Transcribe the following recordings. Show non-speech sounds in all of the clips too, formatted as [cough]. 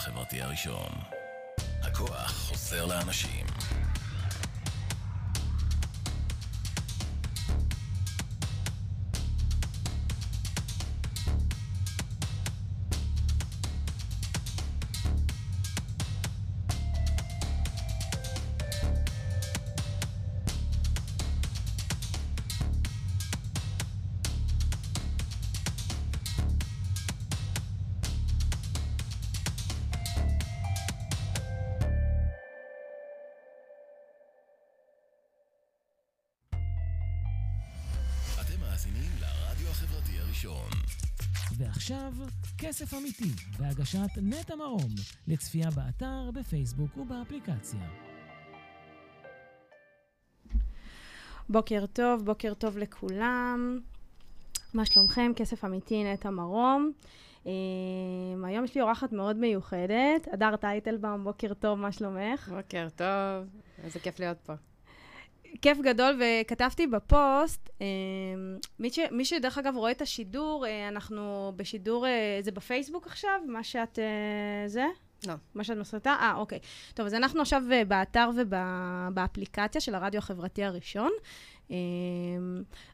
החברתי הראשון. הכוח חוזר לאנשים. כסף אמיתי, בהגשת נטע מרום, לצפייה באתר, בפייסבוק ובאפליקציה. בוקר טוב, בוקר טוב לכולם. מה שלומכם? כסף אמיתי, נטע מרום. Um, היום יש לי אורחת מאוד מיוחדת, הדר טייטלבאום, בוקר טוב, מה שלומך? בוקר טוב, איזה כיף להיות פה. כיף גדול, וכתבתי בפוסט, um, מי, ש, מי שדרך אגב רואה את השידור, uh, אנחנו בשידור, uh, זה בפייסבוק עכשיו? מה שאת... Uh, זה? לא. מה שאת מסריטה? אה, אוקיי. טוב, אז אנחנו עכשיו אה, באתר ובאפליקציה של הרדיו החברתי הראשון. אה,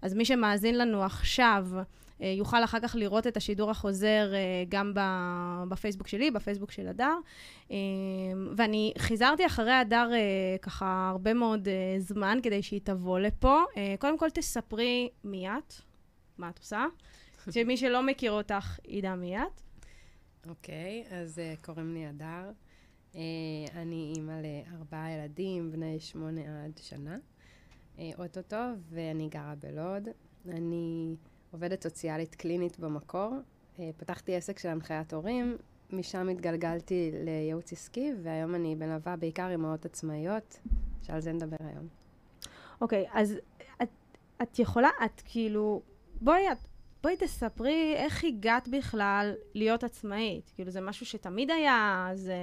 אז מי שמאזין לנו עכשיו, אה, יוכל אחר כך לראות את השידור החוזר גם בפייסבוק שלי, בפייסבוק של הדר. ואני חיזרתי אחרי הדר ככה הרבה מאוד זמן כדי שהיא תבוא לפה. קודם כל, תספרי מי את, מה את עושה, [laughs] שמי שלא מכיר אותך ידע מי את. אוקיי, okay, אז uh, קוראים לי הדר. Uh, אני אימא לארבעה ילדים, בני שמונה עד שנה, uh, אוטוטו, ואני גרה בלוד. אני עובדת סוציאלית קלינית במקור. Uh, פתחתי עסק של הנחיית הורים, משם התגלגלתי לייעוץ עסקי, והיום אני מלווה בעיקר אימהות עצמאיות, שעל זה נדבר היום. אוקיי, okay, אז את, את יכולה, את כאילו, בואי, את בואי תספרי איך הגעת בכלל להיות עצמאית. כאילו, זה משהו שתמיד היה, זה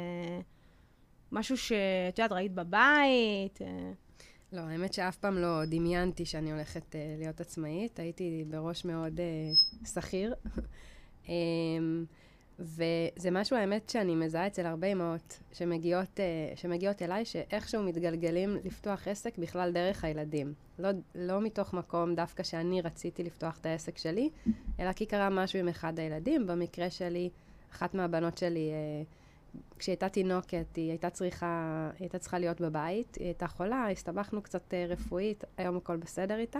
משהו שאת יודעת, ראית בבית. לא, האמת שאף פעם לא דמיינתי שאני הולכת uh, להיות עצמאית. הייתי בראש מאוד uh, שכיר. um, [laughs] וזה משהו, האמת, שאני מזהה אצל הרבה אמהות שמגיעות, uh, שמגיעות אליי, שאיכשהו מתגלגלים לפתוח עסק בכלל דרך הילדים. לא, לא מתוך מקום דווקא שאני רציתי לפתוח את העסק שלי, אלא כי קרה משהו עם אחד הילדים. במקרה שלי, אחת מהבנות שלי, uh, כשהיא הייתה תינוקת, היא הייתה צריכה, היא הייתה צריכה להיות בבית, היא הייתה חולה, הסתבכנו קצת uh, רפואית, היום הכל בסדר איתה,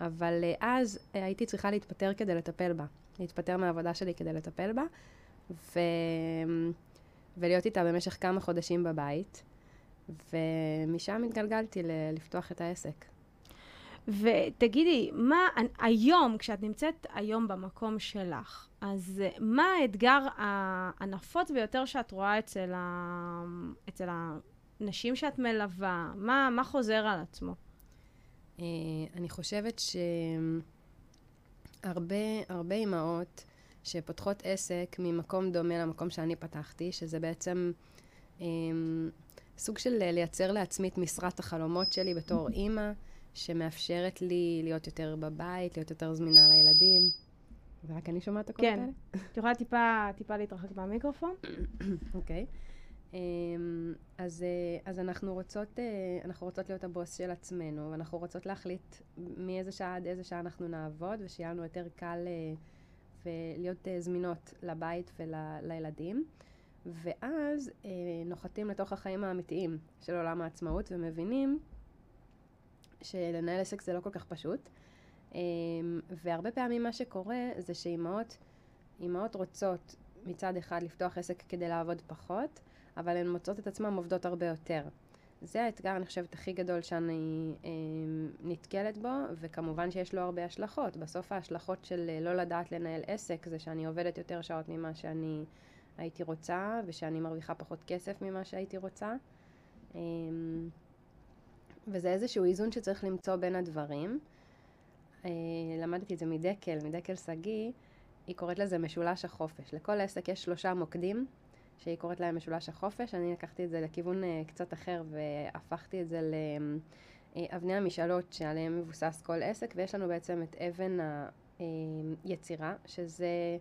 אבל uh, אז uh, הייתי צריכה להתפטר כדי לטפל בה. להתפטר מהעבודה שלי כדי לטפל בה, ו... ולהיות איתה במשך כמה חודשים בבית, ומשם התגלגלתי ל... לפתוח את העסק. ותגידי, מה היום, כשאת נמצאת היום במקום שלך, אז מה האתגר הנפוץ ביותר שאת רואה אצל, ה... אצל הנשים שאת מלווה? מה, מה חוזר על עצמו? Uh, אני חושבת שהרבה הרבה אימהות שפותחות עסק ממקום דומה למקום שאני פתחתי, שזה בעצם um, סוג של לייצר לעצמי את משרת החלומות שלי בתור [laughs] אימא. שמאפשרת לי להיות יותר בבית, להיות יותר זמינה לילדים. ורק אני שומעת הכל כן. את יכולה טיפה, טיפה להתרחק מהמיקרופון? [coughs] אוקיי. okay. אמ, אז, אה, אז אנחנו, רוצות, אה, אנחנו רוצות להיות הבוס של עצמנו, ואנחנו רוצות להחליט מאיזה שעה עד איזה שעה אנחנו נעבוד, ושיהיה לנו יותר קל אה, ולהיות זמינות לבית ולילדים. ואז נוחתים לתוך החיים האמיתיים של עולם העצמאות ומבינים שלנהל עסק זה לא כל כך פשוט. אמ, והרבה פעמים מה שקורה זה שאימהות, אימהות רוצות מצד אחד לפתוח עסק כדי לעבוד פחות, אבל הן מוצאות את עצמן עובדות הרבה יותר. זה האתגר, אני חושבת, הכי גדול שאני אה, נתקלת בו, וכמובן שיש לו הרבה השלכות. בסוף ההשלכות של אה, לא לדעת לנהל עסק זה שאני עובדת יותר שעות ממה שאני הייתי רוצה, ושאני מרוויחה פחות כסף ממה שהייתי רוצה. אה, וזה איזשהו איזון שצריך למצוא בין הדברים. אה, למדתי את זה מדקל, מדקל שגיא, היא קוראת לזה משולש החופש. לכל עסק יש שלושה מוקדים שהיא קוראת להם משולש החופש. אני לקחתי את זה לכיוון אה, קצת אחר והפכתי את זה לאבני המשאלות שעליהן מבוסס כל עסק, ויש לנו בעצם את אבן היצירה, שזה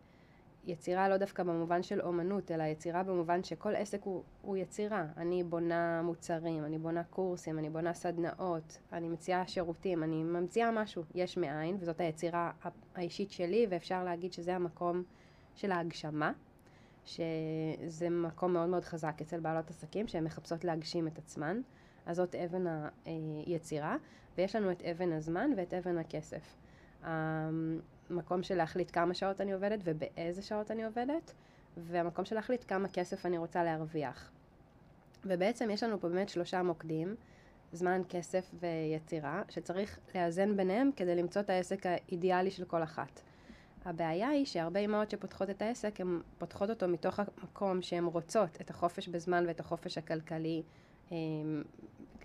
יצירה לא דווקא במובן של אומנות, אלא יצירה במובן שכל עסק הוא, הוא יצירה. אני בונה מוצרים, אני בונה קורסים, אני בונה סדנאות, אני מציעה שירותים, אני ממציאה משהו יש מאין, וזאת היצירה האישית שלי, ואפשר להגיד שזה המקום של ההגשמה, שזה מקום מאוד מאוד חזק אצל בעלות עסקים, שהן מחפשות להגשים את עצמן. אז זאת אבן היצירה, ויש לנו את אבן הזמן ואת אבן הכסף. המקום של להחליט כמה שעות אני עובדת ובאיזה שעות אני עובדת, והמקום של להחליט כמה כסף אני רוצה להרוויח. ובעצם יש לנו פה באמת שלושה מוקדים, זמן, כסף ויצירה, שצריך לאזן ביניהם כדי למצוא את העסק האידיאלי של כל אחת. הבעיה היא שהרבה אימהות שפותחות את העסק, הן פותחות אותו מתוך המקום שהן רוצות את החופש בזמן ואת החופש הכלכלי, אמ,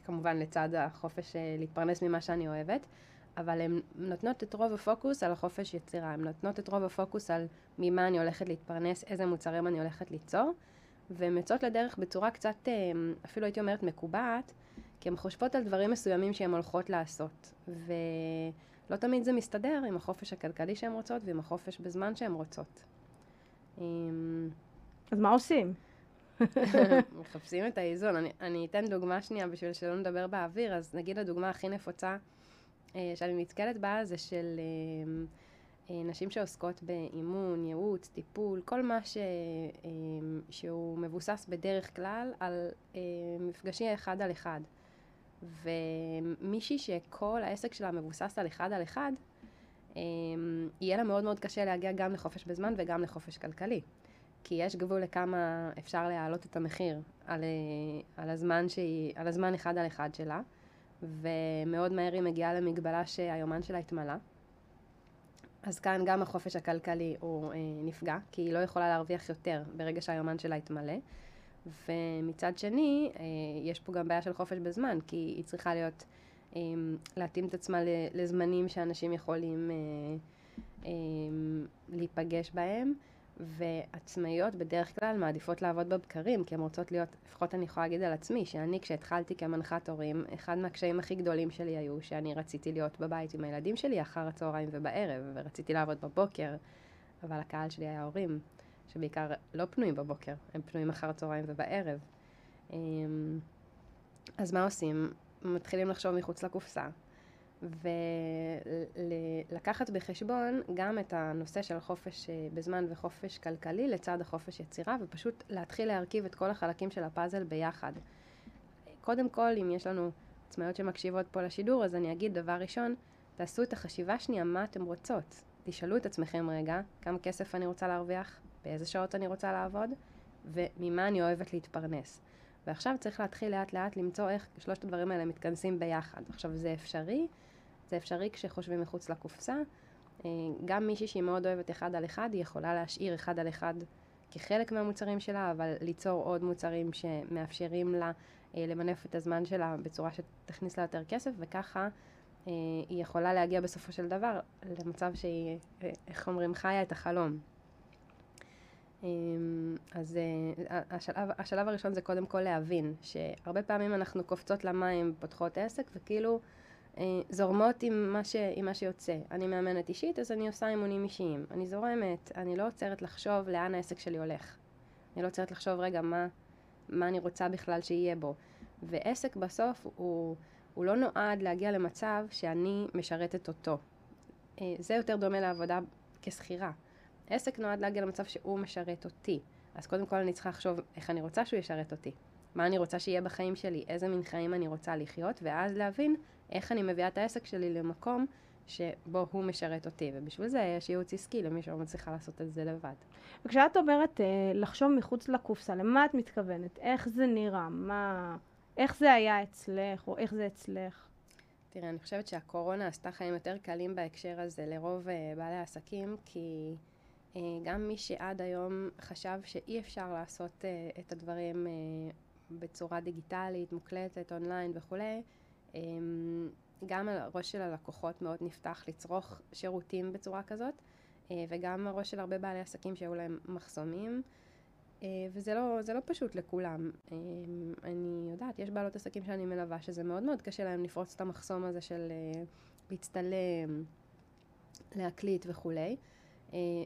כמובן לצד החופש אה, להתפרנס ממה שאני אוהבת, אבל הן נותנות את רוב הפוקוס על החופש יצירה, הן נותנות את רוב הפוקוס על ממה אני הולכת להתפרנס, איזה מוצרים אני הולכת ליצור, והן יוצאות לדרך בצורה קצת, אה, אפילו הייתי אומרת מקובעת, כי הן חושבות על דברים מסוימים שהן הולכות לעשות, ולא תמיד זה מסתדר עם החופש הכלכלי שהן רוצות ועם החופש בזמן שהן רוצות. אמ, אז מה עושים? [laughs] מחפשים את האיזון. אני, אני אתן דוגמה שנייה בשביל שלא נדבר באוויר, אז נגיד הדוגמה הכי נפוצה שאני נתקלת בה זה של אה, אה, נשים שעוסקות באימון, ייעוץ, טיפול, כל מה ש, אה, שהוא מבוסס בדרך כלל על אה, מפגשי אחד על אחד. ומישהי שכל העסק שלה מבוסס על אחד על אחד, אה, יהיה לה מאוד מאוד קשה להגיע גם לחופש בזמן וגם לחופש כלכלי. כי יש גבול לכמה אפשר להעלות את המחיר על, אה, על, הזמן, שהיא, על הזמן אחד על אחד שלה, ומאוד מהר היא מגיעה למגבלה שהיומן שלה התמלא. אז כאן גם החופש הכלכלי הוא אה, נפגע, כי היא לא יכולה להרוויח יותר ברגע שהיומן שלה יתמלא. ומצד שני, אה, יש פה גם בעיה של חופש בזמן, כי היא צריכה להיות, אה, להתאים את עצמה לזמנים שאנשים יכולים אה, אה, להיפגש בהם. ועצמאיות בדרך כלל מעדיפות לעבוד בבקרים, כי הן רוצות להיות, לפחות אני יכולה להגיד על עצמי, שאני כשהתחלתי כמנחת הורים, אחד מהקשיים הכי גדולים שלי היו שאני רציתי להיות בבית עם הילדים שלי אחר הצהריים ובערב, ורציתי לעבוד בבוקר, אבל הקהל שלי היה הורים, שבעיקר לא פנויים בבוקר, הם פנויים אחר הצהריים ובערב. אמ, אז מה עושים? מתחילים לחשוב מחוץ לקופסה. ולקחת בחשבון גם את הנושא של חופש אה, בזמן וחופש כלכלי לצד החופש יצירה, ופשוט להתחיל להרכיב את כל החלקים של הפאזל ביחד. קודם כל, אם יש לנו עצמאיות שמקשיבות פה לשידור, אז אני אגיד דבר ראשון, תעשו את החשיבה שנייה מה אתם רוצות. תשאלו את עצמכם רגע, כמה כסף אני רוצה להרוויח, באיזה שעות אני רוצה לעבוד, וממה אני אוהבת להתפרנס. ועכשיו צריך להתחיל לאט לאט למצוא איך שלושת הדברים האלה מתכנסים ביחד. עכשיו, זה אפשרי, זה אפשרי כשחושבים מחוץ לקופסה. אה, גם מישהי שהיא מאוד אוהבת אחד על אחד, היא יכולה להשאיר אחד על אחד כחלק מהמוצרים שלה, אבל ליצור עוד מוצרים שמאפשרים לה אה, למנף את הזמן שלה בצורה שתכניס לה יותר כסף, וככה אה, היא יכולה להגיע בסופו של דבר למצב שהיא, איך אומרים, חיה את החלום. אז השלב, השלב הראשון זה קודם כל להבין שהרבה פעמים אנחנו קופצות למים, פותחות עסק, וכאילו זורמות עם מה, ש, עם מה שיוצא. אני מאמנת אישית, אז אני עושה אימונים אישיים. אני זורמת, אני לא עוצרת לחשוב לאן העסק שלי הולך. אני לא עוצרת לחשוב, רגע, מה, מה אני רוצה בכלל שיהיה בו. ועסק בסוף הוא, הוא לא נועד להגיע למצב שאני משרתת אותו. אה, זה יותר דומה לעבודה כשכירה. עסק נועד להגיע למצב שהוא משרת אותי. אז קודם כל אני צריכה לחשוב איך אני רוצה שהוא ישרת אותי. מה אני רוצה שיהיה בחיים שלי, איזה מין חיים אני רוצה לחיות, ואז להבין איך אני מביאה את העסק שלי למקום שבו הוא משרת אותי, ובשביל זה יש ייעוץ עסקי למי שלא מצליחה לעשות את זה לבד. וכשאת אומרת אה, לחשוב מחוץ לקופסה, למה את מתכוונת? איך זה נראה? מה... איך זה היה אצלך, או איך זה אצלך? תראה, אני חושבת שהקורונה עשתה חיים יותר קלים בהקשר הזה לרוב uh, בעלי העסקים, כי uh, גם מי שעד היום חשב שאי אפשר לעשות uh, את הדברים uh, בצורה דיגיטלית, מוקלטת, אונליין וכולי, גם הראש של הלקוחות מאוד נפתח לצרוך שירותים בצורה כזאת, אה, וגם הראש של הרבה בעלי עסקים שהיו להם מחסומים, אה, וזה לא, לא פשוט לכולם. אמ, אני יודעת, יש בעלות עסקים שאני מלווה, שזה מאוד מאוד קשה להם לפרוץ את המחסום הזה של אה, להצטלם, להקליט וכולי.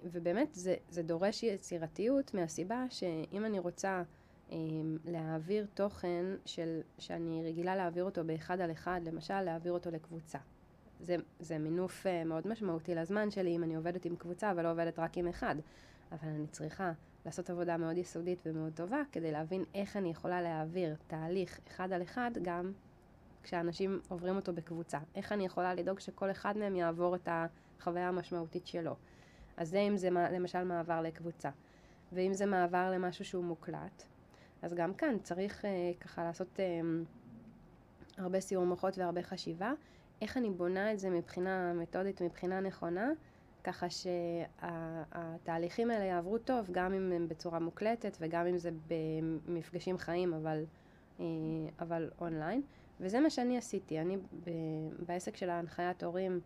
ובאמת זה, זה דורש יצירתיות מהסיבה שאם אני רוצה להעביר תוכן של, שאני רגילה להעביר אותו באחד על אחד, למשל להעביר אותו לקבוצה. זה, זה מינוף uh, מאוד משמעותי לזמן שלי אם אני עובדת עם קבוצה ולא עובדת רק עם אחד. אבל אני צריכה לעשות עבודה מאוד יסודית ומאוד טובה כדי להבין איך אני יכולה להעביר תהליך אחד על אחד גם כשאנשים עוברים אותו בקבוצה. איך אני יכולה לדאוג שכל אחד מהם יעבור את החוויה המשמעותית שלו. אז זה אם זה למשל מעבר לקבוצה. ואם זה מעבר למשהו שהוא מוקלט, אז גם כאן צריך uh, ככה לעשות uh, הרבה סיור מוחות והרבה חשיבה. איך אני בונה את זה מבחינה מתודית, מבחינה נכונה, ככה שהתהליכים האלה יעברו טוב, גם אם הם בצורה מוקלטת וגם אם זה במפגשים חיים, אבל, אה, אבל אונליין. וזה מה שאני עשיתי. אני בעסק של ההנחיית הורים,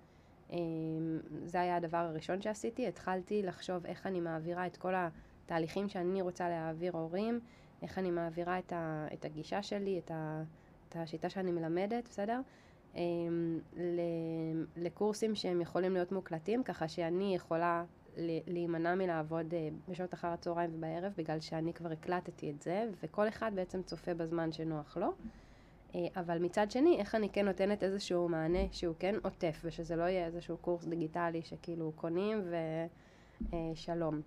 זה היה הדבר הראשון שעשיתי. התחלתי לחשוב איך אני מעבירה את כל התהליכים שאני רוצה להעביר הורים, איך אני מעבירה את, ה, את הגישה שלי, את, ה, את השיטה שאני מלמדת, בסדר? אמ, לקורסים שהם יכולים להיות מוקלטים, ככה שאני יכולה להימנע מלעבוד אה, בשעות אחר הצהריים ובערב, בגלל שאני כבר הקלטתי את זה, וכל אחד בעצם צופה בזמן שנוח לו. אה, אבל מצד שני, איך אני כן נותנת איזשהו מענה שהוא כן עוטף, ושזה לא יהיה איזשהו קורס דיגיטלי שכאילו קונים ושלום.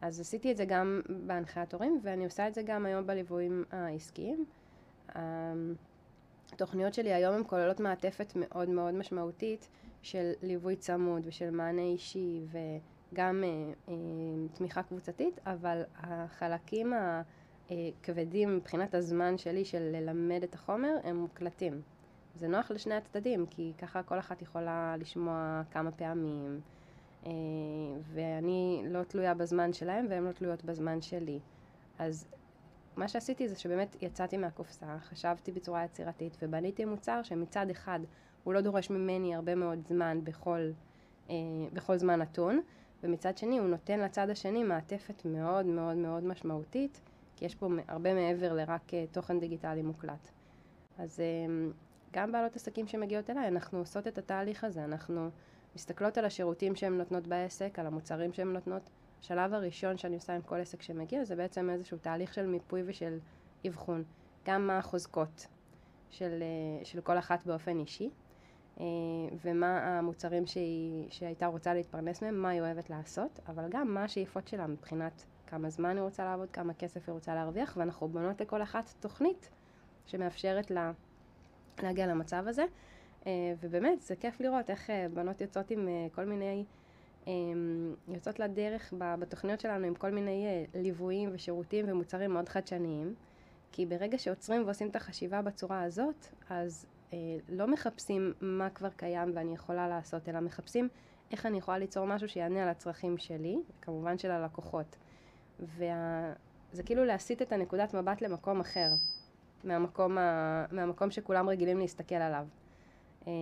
אז עשיתי את זה גם בהנחיית הורים, ואני עושה את זה גם היום בליוויים העסקיים. אמ, התוכניות שלי היום הן כוללות מעטפת מאוד מאוד משמעותית של ליווי צמוד ושל מענה אישי וגם אה, אה, תמיכה קבוצתית, אבל החלקים הכבדים מבחינת הזמן שלי של ללמד את החומר הם מוקלטים. זה נוח לשני הצדדים, כי ככה כל אחת יכולה לשמוע כמה פעמים, ואני לא תלויה בזמן שלהם והן לא תלויות בזמן שלי. אז מה שעשיתי זה שבאמת יצאתי מהקופסה, חשבתי בצורה יצירתית ובניתי מוצר שמצד אחד הוא לא דורש ממני הרבה מאוד זמן בכל, אה, בכל זמן נתון, ומצד שני הוא נותן לצד השני מעטפת מאוד מאוד מאוד משמעותית, כי יש פה הרבה מעבר לרק אה, תוכן דיגיטלי מוקלט. אז אה, גם בעלות עסקים שמגיעות אליי, אנחנו עושות את התהליך הזה, אנחנו מסתכלות על השירותים שהן נותנות בעסק, על המוצרים שהן נותנות, השלב הראשון שאני עושה עם כל עסק שמגיע זה בעצם איזשהו תהליך של מיפוי ושל אבחון. גם מה החוזקות של, אה, של כל אחת באופן אישי, אה, ומה המוצרים שהיא, שהייתה רוצה להתפרנס מהם, מה היא אוהבת לעשות, אבל גם מה השאיפות שלה מבחינת כמה זמן היא רוצה לעבוד, כמה כסף היא רוצה להרוויח, ואנחנו בונות לכל אחת תוכנית שמאפשרת לה להגיע למצב הזה. אה, ובאמת, זה כיף לראות איך בנות יוצאות עם כל מיני יוצאות לדרך בתוכניות שלנו עם כל מיני אה, ליוויים ושירותים ומוצרים מאוד חדשניים, כי ברגע שעוצרים ועושים את החשיבה בצורה הזאת, אז אה, לא מחפשים מה כבר קיים ואני יכולה לעשות, אלא מחפשים איך אני יכולה ליצור משהו שיענה על הצרכים שלי, כמובן של הלקוחות. וזה כאילו להסיט את הנקודת מבט למקום אחר, מהמקום, ה... מהמקום שכולם רגילים להסתכל עליו. אה,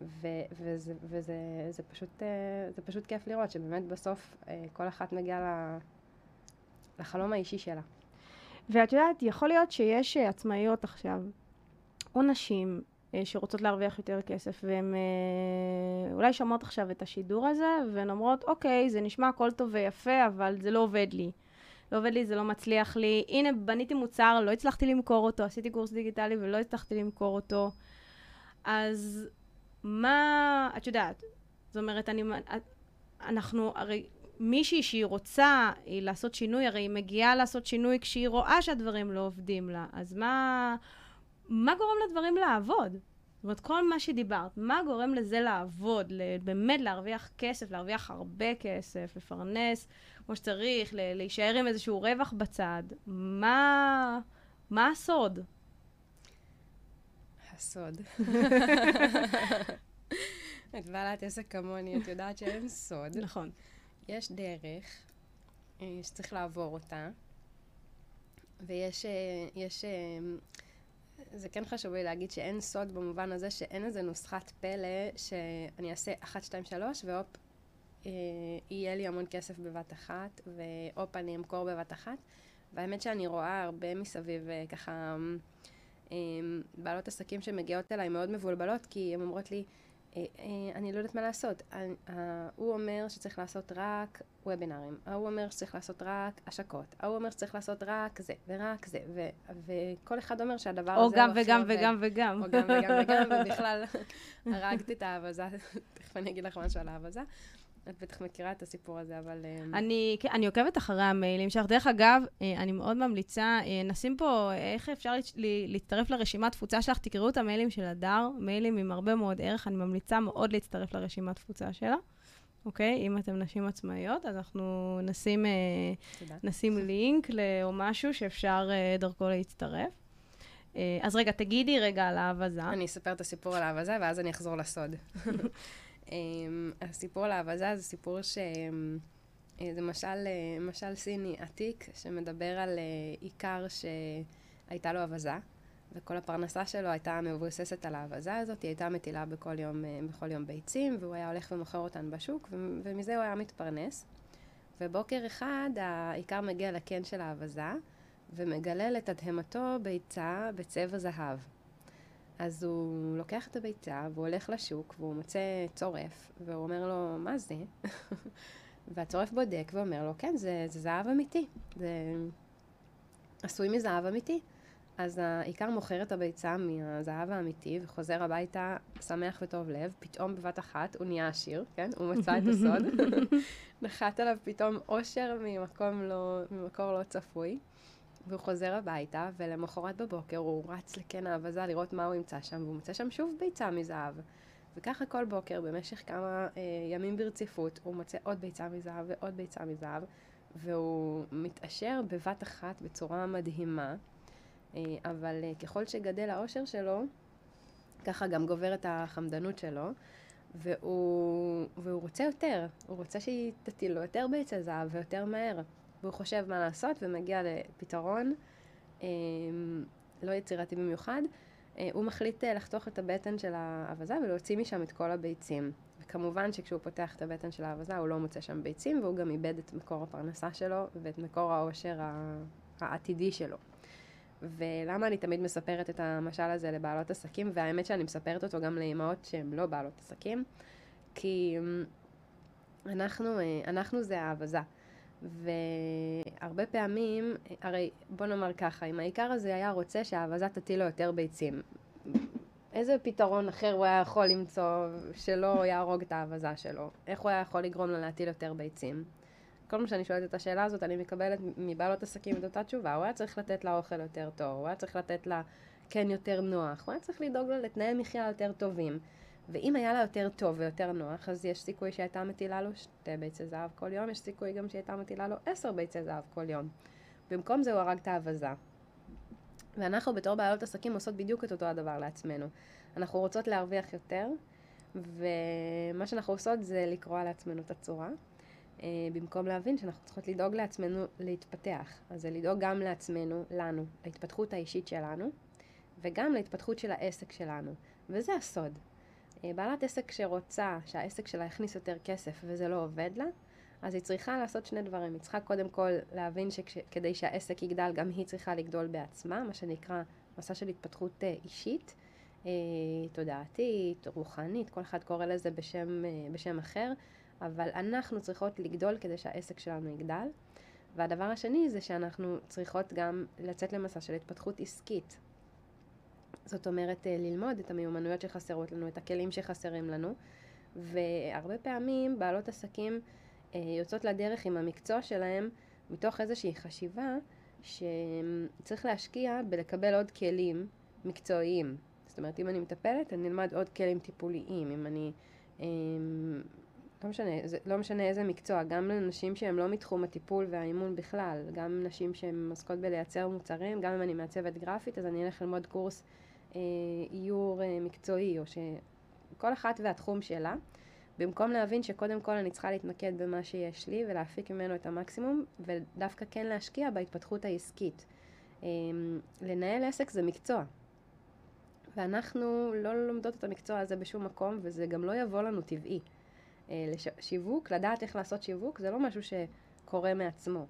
ו- וזה, וזה זה פשוט, אה, זה פשוט כיף לראות שבאמת בסוף אה, כל אחת מגיעה לחלום האישי שלה. ואת יודעת, יכול להיות שיש אה, עצמאיות עכשיו, או נשים שרוצות להרוויח יותר כסף, והן אולי שומעות עכשיו את השידור הזה, והן אומרות, אוקיי, זה נשמע הכל טוב ויפה, אבל זה לא עובד לי. לא עובד לי, זה לא מצליח לי. הנה, בניתי מוצר, לא הצלחתי למכור אותו, עשיתי קורס דיגיטלי ולא הצלחתי למכור אותו. אז מה, את יודעת, זאת אומרת, אני, אנחנו, הרי מישהי שהיא רוצה היא לעשות שינוי, הרי היא מגיעה לעשות שינוי כשהיא רואה שהדברים לא עובדים לה, אז מה, מה גורם לדברים לעבוד? זאת אומרת, כל מה שדיברת, מה גורם לזה לעבוד, באמת להרוויח כסף, להרוויח הרבה כסף, לפרנס כמו שצריך, להישאר עם איזשהו רווח בצד, מה, מה הסוד? הסוד. [laughs] [laughs] את בעלת עסק כמוני, את יודעת שאין סוד. נכון. יש דרך אה, שצריך לעבור אותה, ויש, אה, יש, אה, זה כן חשוב לי להגיד שאין סוד במובן הזה שאין איזה נוסחת פלא שאני אעשה 1, 2, 3 והופ, יהיה לי המון כסף בבת אחת, והופ, אני אמכור בבת אחת. והאמת שאני רואה הרבה מסביב ככה... בעלות עסקים שמגיעות אליי מאוד מבולבלות, כי הן אומרות לי, אה, אה, אני לא יודעת מה לעשות. הוא אומר שצריך לעשות רק וובינארים, ההוא אומר שצריך לעשות רק השקות, ההוא אומר שצריך לעשות רק זה ורק זה, ו- וכל אחד אומר שהדבר הזה או גם וגם. וגם וגם. או גם וגם וגם, [laughs] ובכלל הרגת את האבזה, תכף אני אגיד לך משהו על האבזה. את בטח מכירה את הסיפור הזה, אבל... אמ, אני, כן, אני עוקבת אחרי המיילים שלך. דרך אגב, אה, אני מאוד ממליצה, אה, נשים פה איך אפשר להצטרף לרשימת תפוצה שלך. תקראו את המיילים של הדר, מיילים עם הרבה מאוד ערך. אני ממליצה מאוד להצטרף לרשימת תפוצה שלה. אוקיי? אם אתן נשים עצמאיות, אז אנחנו נשים, אה. נשים לינק או משהו שאפשר אה, דרכו להצטרף. אה, אז רגע, תגידי רגע על האבזה. אני אספר את הסיפור על האבזה, ואז אני אחזור לסוד. [laughs] אמ, הסיפור על האבזה זה סיפור ש... אמ, אה, זה משל, אה, משל סיני עתיק, שמדבר על אה, איכר שהייתה לו אבזה, וכל הפרנסה שלו הייתה מבוססת על האבזה הזאת, היא הייתה מטילה בכל יום, בכל יום ביצים, והוא היה הולך ומוכר אותן בשוק, ומזה הוא היה מתפרנס. ובוקר אחד האיכר מגיע לקן של האבזה, ומגלה לתדהמתו ביצה בצבע זהב. אז הוא לוקח את הביצה, והוא הולך לשוק, והוא מוצא צורף, והוא אומר לו, מה זה? [laughs] והצורף בודק ואומר לו, כן, זה, זה זהב אמיתי. זה עשוי מזהב אמיתי. אז העיקר מוכר את הביצה מהזהב האמיתי, וחוזר הביתה שמח וטוב לב, פתאום בבת אחת הוא נהיה עשיר, כן? הוא מצא את הסוד. [laughs] [laughs] נחת עליו פתאום אושר ממקום לא, ממקור לא צפוי. והוא חוזר הביתה, ולמחרת בבוקר הוא רץ לקן האבזה לראות מה הוא ימצא שם, והוא מוצא שם שוב ביצה מזהב. וככה כל בוקר, במשך כמה אה, ימים ברציפות, הוא מוצא עוד ביצה מזהב ועוד ביצה מזהב, והוא מתעשר בבת אחת בצורה מדהימה. אה, אבל אה, ככל שגדל האושר שלו, ככה גם גוברת החמדנות שלו, והוא, והוא רוצה יותר, הוא רוצה שהיא תטיל לו יותר ביצי זהב ויותר מהר. והוא חושב מה לעשות ומגיע לפתרון אה, לא יצירתי במיוחד. אה, הוא מחליט אה, לחתוך את הבטן של האבזה ולהוציא משם את כל הביצים. וכמובן שכשהוא פותח את הבטן של האבזה הוא לא מוצא שם ביצים והוא גם איבד את מקור הפרנסה שלו ואת מקור העושר העתידי שלו. ולמה אני תמיד מספרת את המשל הזה לבעלות עסקים, והאמת שאני מספרת אותו גם לאימהות שהן לא בעלות עסקים, כי אמ, אנחנו, אה, אנחנו זה האבזה. והרבה פעמים, הרי בוא נאמר ככה, אם העיקר הזה היה רוצה שהאבזה תטיל לו יותר ביצים, איזה פתרון אחר הוא היה יכול למצוא שלא יהרוג את האבזה שלו? איך הוא היה יכול לגרום לה להטיל יותר ביצים? כל פעם שאני שואלת את השאלה הזאת, אני מקבלת מבעלות עסקים את אותה תשובה. הוא היה צריך לתת לה אוכל יותר טוב, הוא היה צריך לתת לה כן יותר נוח, הוא היה צריך לדאוג לה לתנאי מחיה יותר טובים. ואם היה לה יותר טוב ויותר נוח, אז יש סיכוי שהייתה מטילה לו שתי ביצי זהב כל יום, יש סיכוי גם שהייתה מטילה לו עשר ביצי זהב כל יום. במקום זה הוא הרג את האבזה. ואנחנו בתור בעלות עסקים עושות בדיוק את אותו הדבר לעצמנו. אנחנו רוצות להרוויח יותר, ומה שאנחנו עושות זה לקרוע לעצמנו את הצורה, אה, במקום להבין שאנחנו צריכות לדאוג לעצמנו להתפתח. אז זה לדאוג גם לעצמנו, לנו, להתפתחות האישית שלנו, וגם להתפתחות של העסק שלנו. וזה הסוד. אה, בעלת עסק שרוצה שהעסק שלה יכניס יותר כסף וזה לא עובד לה, אז היא צריכה לעשות שני דברים. היא צריכה קודם כל להבין שכדי שהעסק יגדל, גם היא צריכה לגדול בעצמה, מה שנקרא מסע של התפתחות אה, אישית, אה, תודעתית, רוחנית, כל אחד קורא לזה בשם, בשם אחר, אבל אנחנו צריכות לגדול כדי שהעסק שלנו יגדל. והדבר השני זה שאנחנו צריכות גם לצאת למסע של התפתחות עסקית. זאת אומרת, אה, ללמוד את המיומנויות שחסרות לנו, את הכלים שחסרים לנו, והרבה פעמים בעלות עסקים אה, יוצאות לדרך עם המקצוע שלהם מתוך איזושהי חשיבה שצריך להשקיע בלקבל עוד כלים מקצועיים. זאת אומרת, אם אני מטפלת, אני אלמד עוד כלים טיפוליים. אם אני... אה, לא משנה, לא משנה איזה מקצוע, גם לנשים שהן לא מתחום הטיפול והאימון בכלל, גם נשים שהן עוסקות בלייצר מוצרים, גם אם אני מעצבת גרפית, אז אני אלך ללמוד קורס איור אה, מקצועי, או שכל אחת והתחום שלה, במקום להבין שקודם כל אני צריכה להתמקד במה שיש לי ולהפיק ממנו את המקסימום, ודווקא כן להשקיע בהתפתחות העסקית. אה, לנהל עסק זה מקצוע, ואנחנו לא לומדות את המקצוע הזה בשום מקום, וזה גם לא יבוא לנו טבעי. שיווק, לדעת איך לעשות שיווק, זה לא משהו שקורה מעצמו.